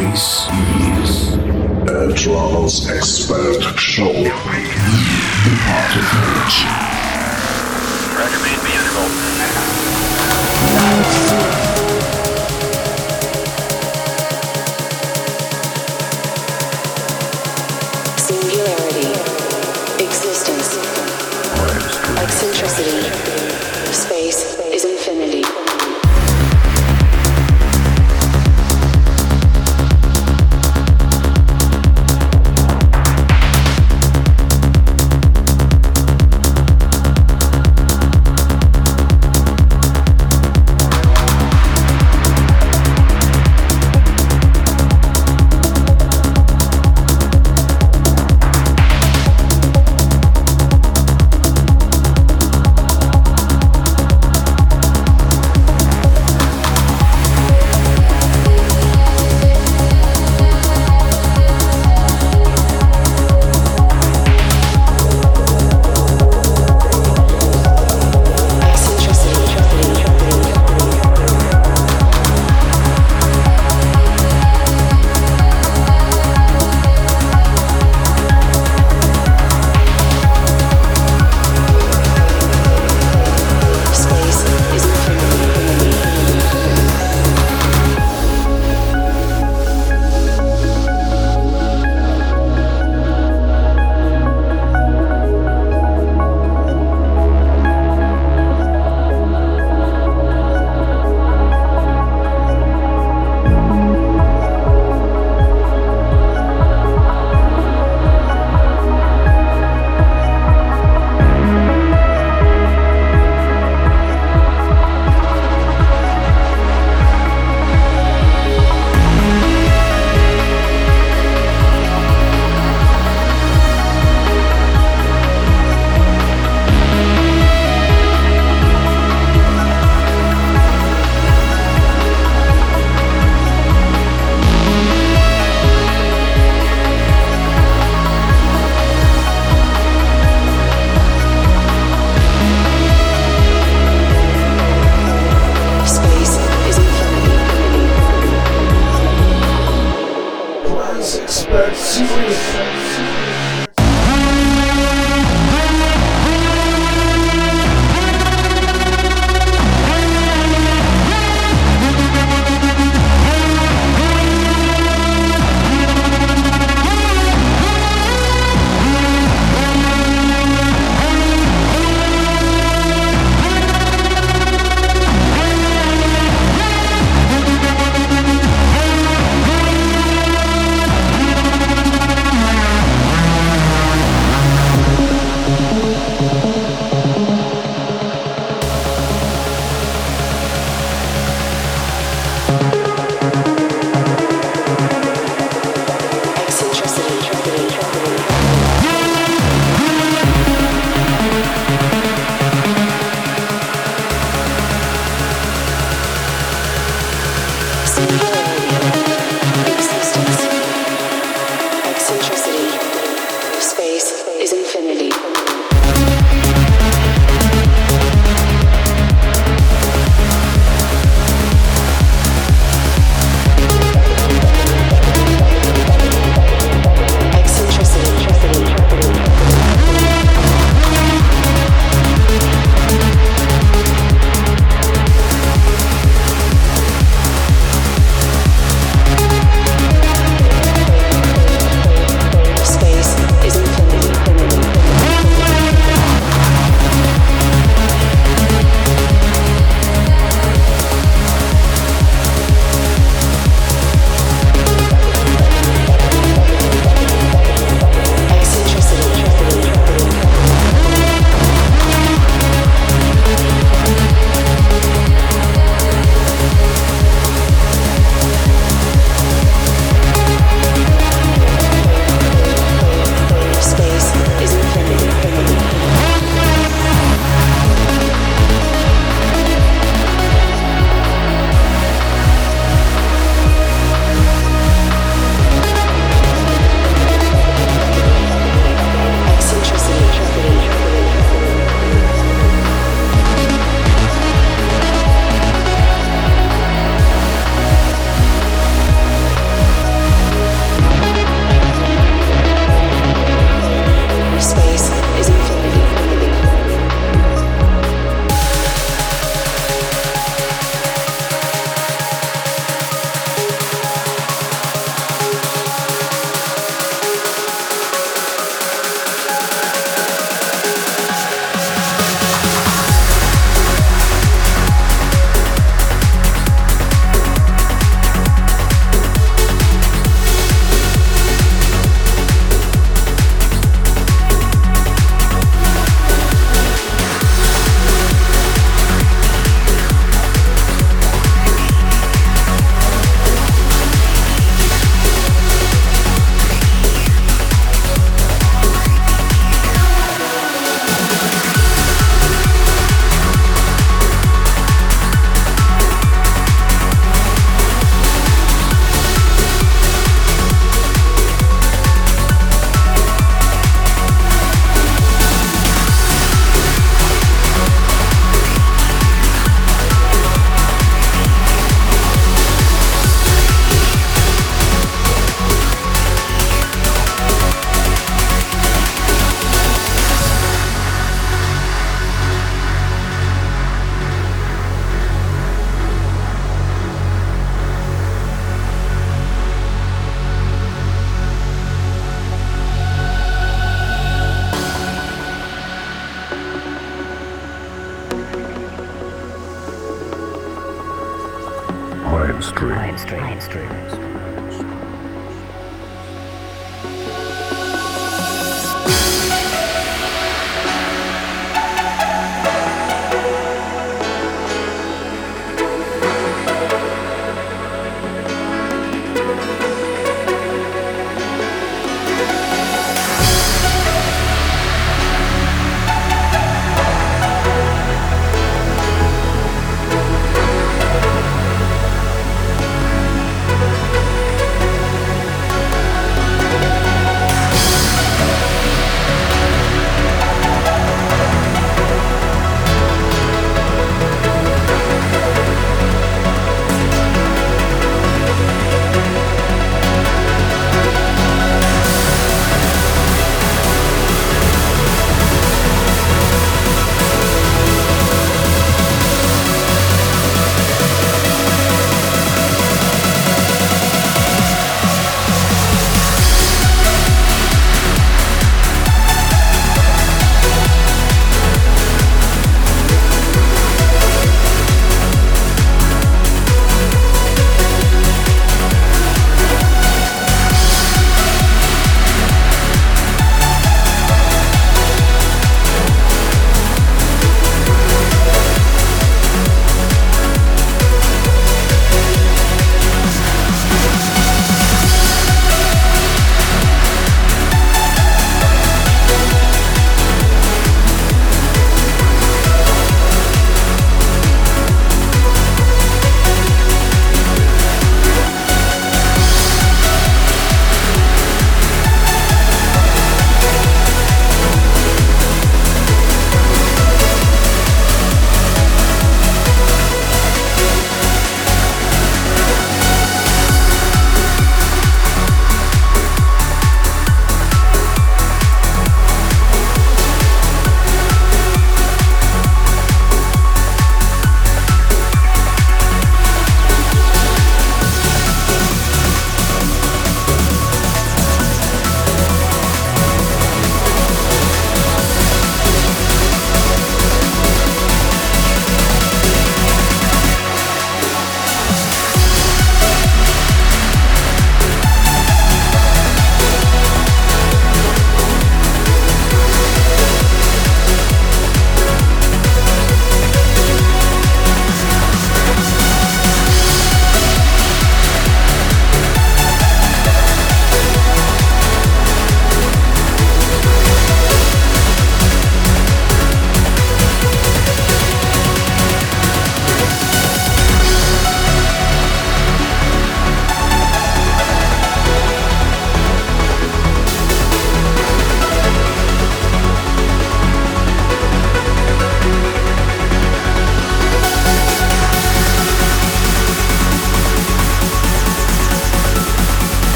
This is a Trance Expert Show. The part of which. Roger, made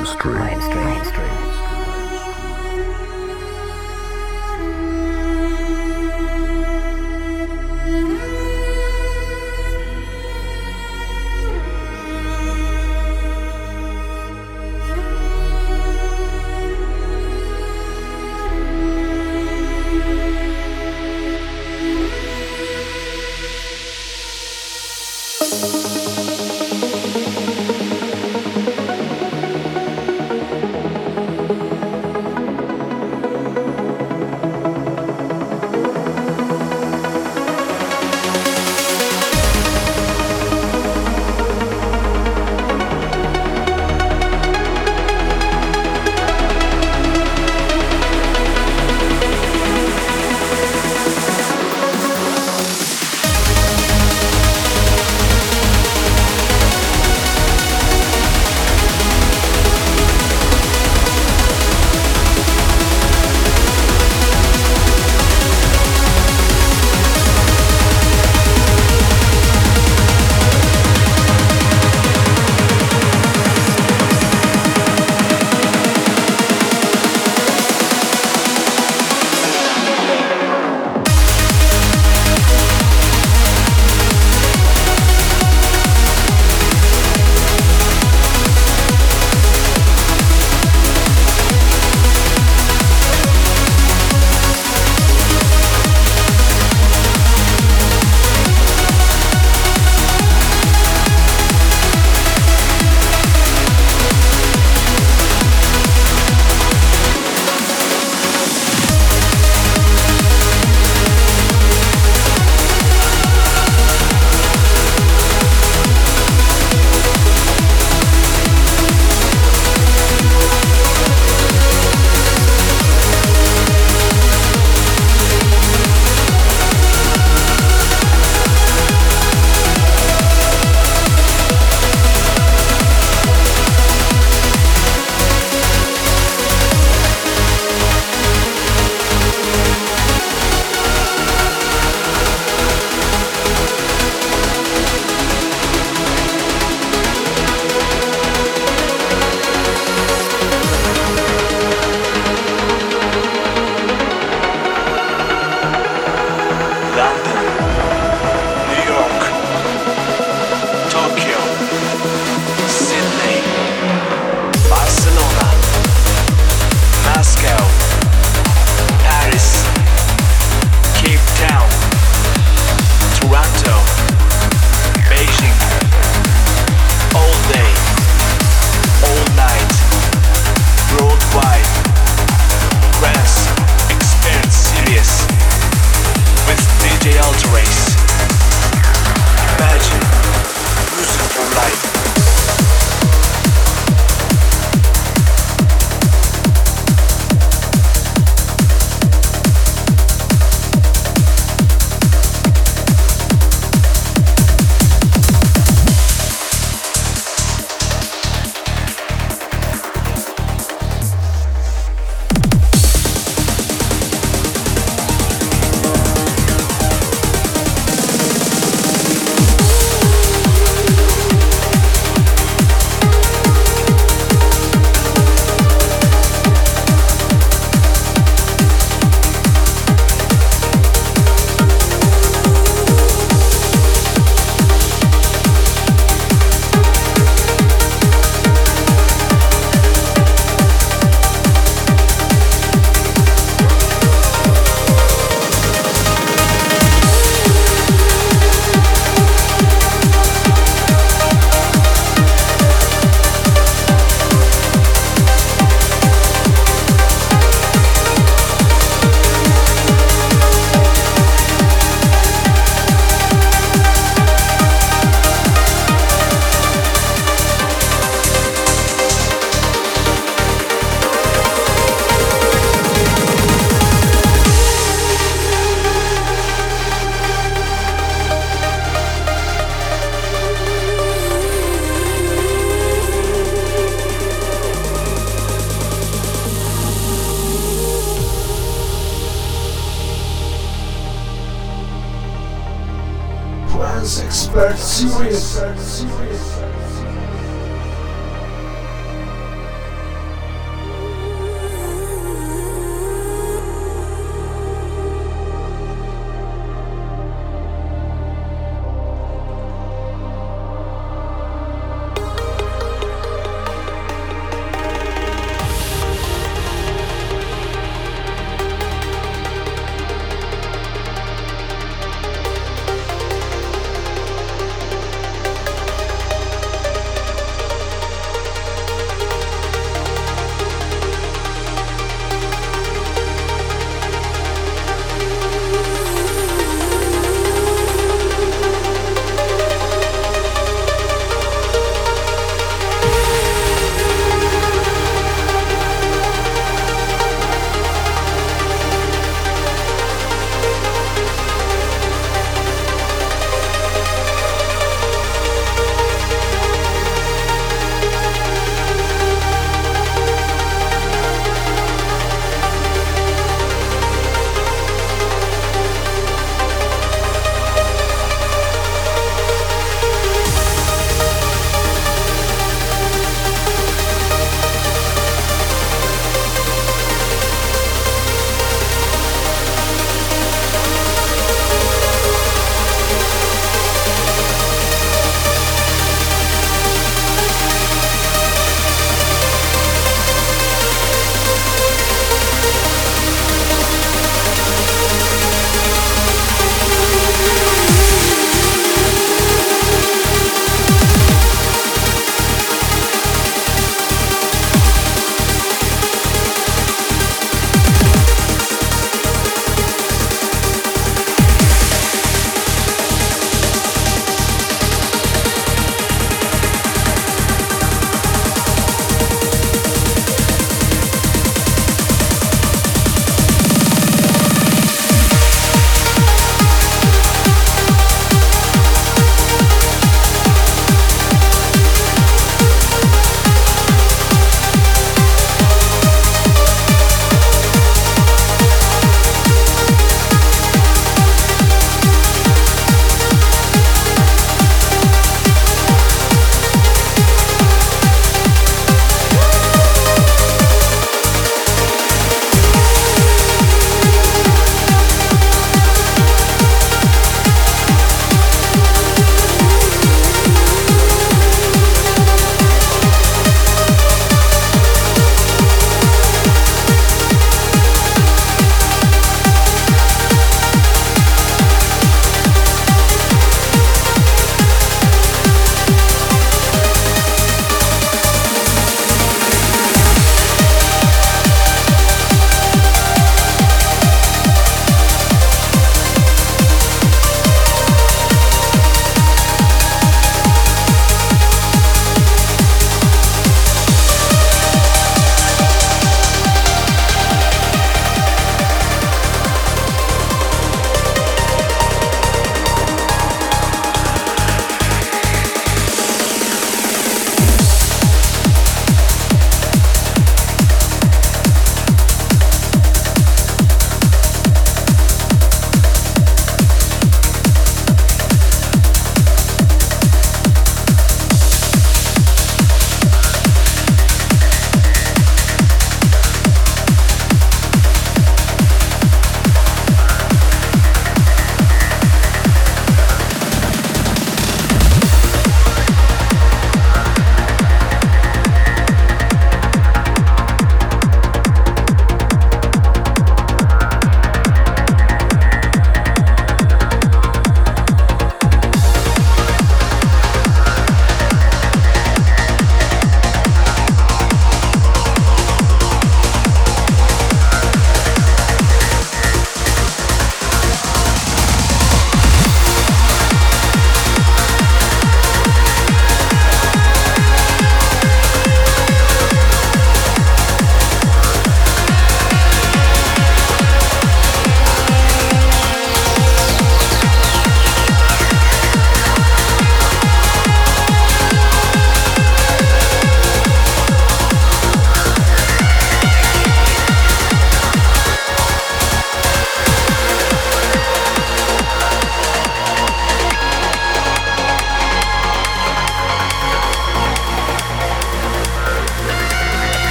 Mindstream. Have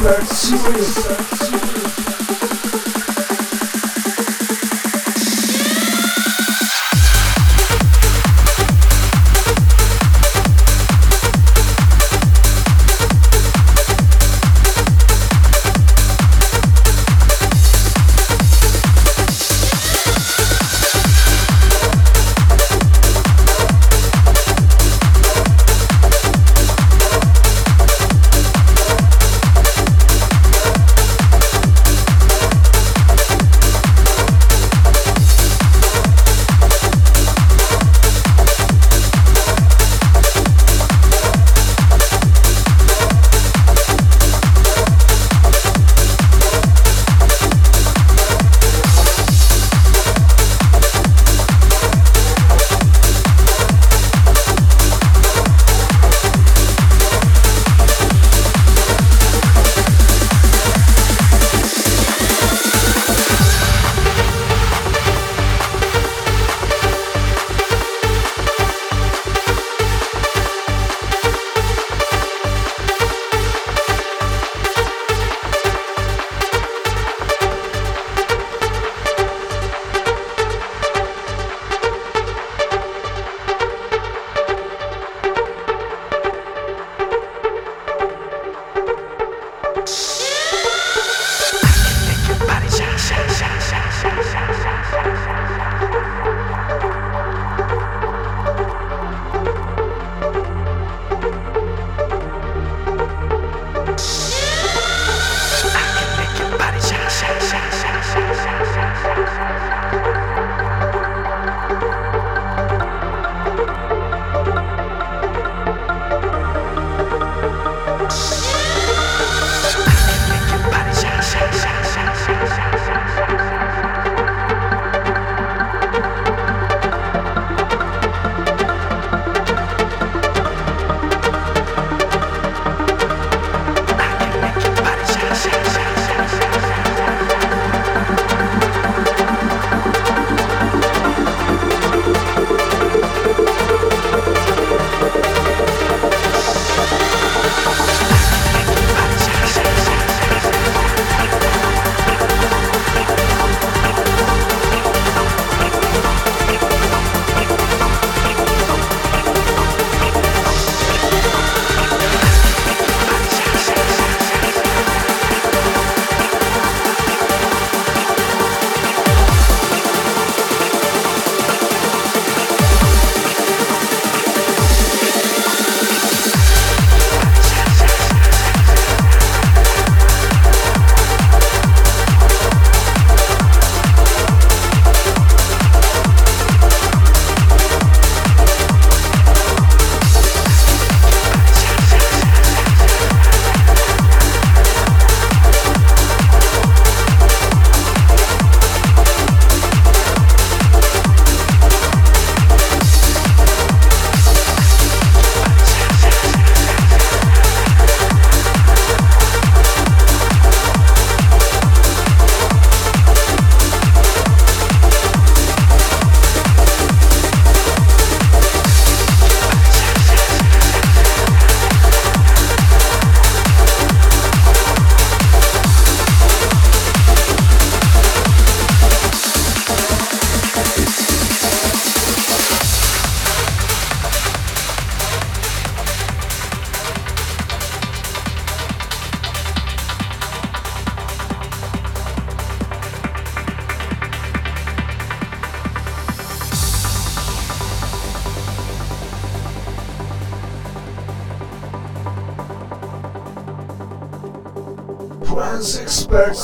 Sex, serious sex,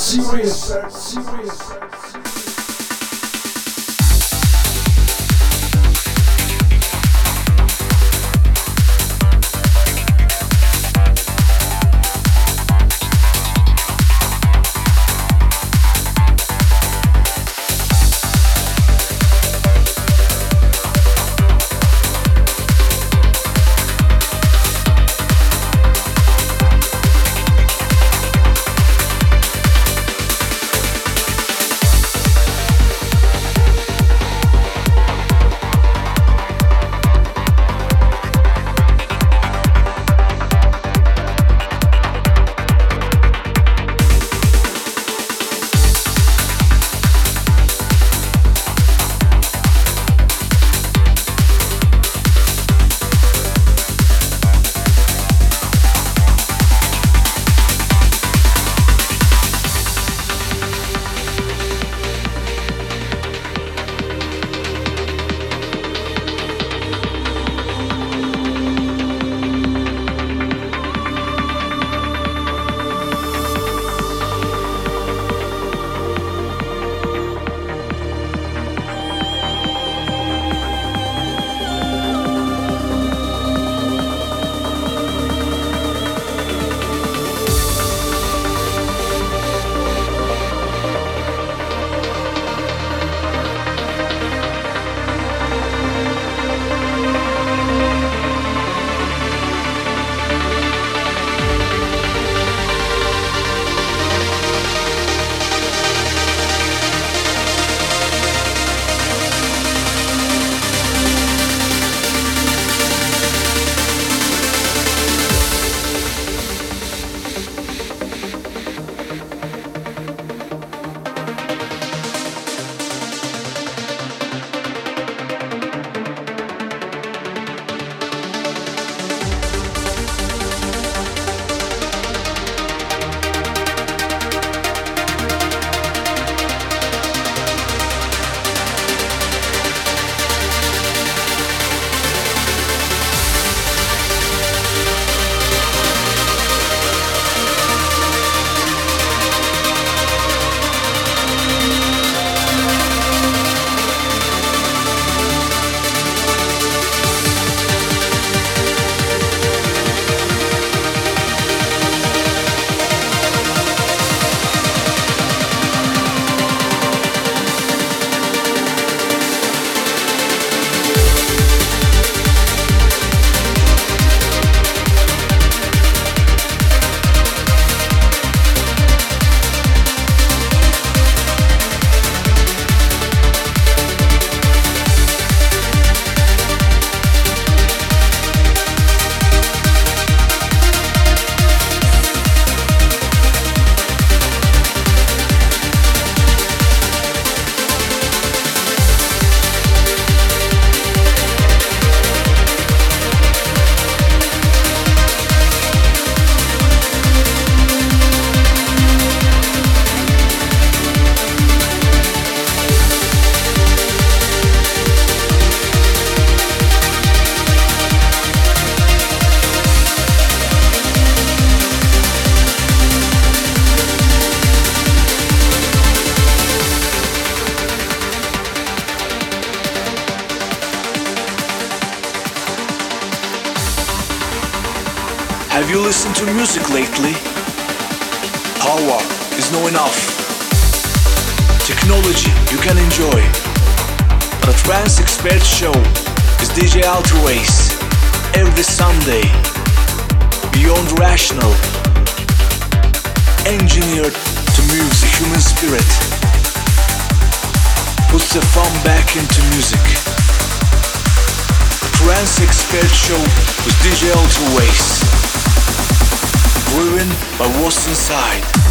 serious, serious. Show with DJ Altoways. Driven by what's inside.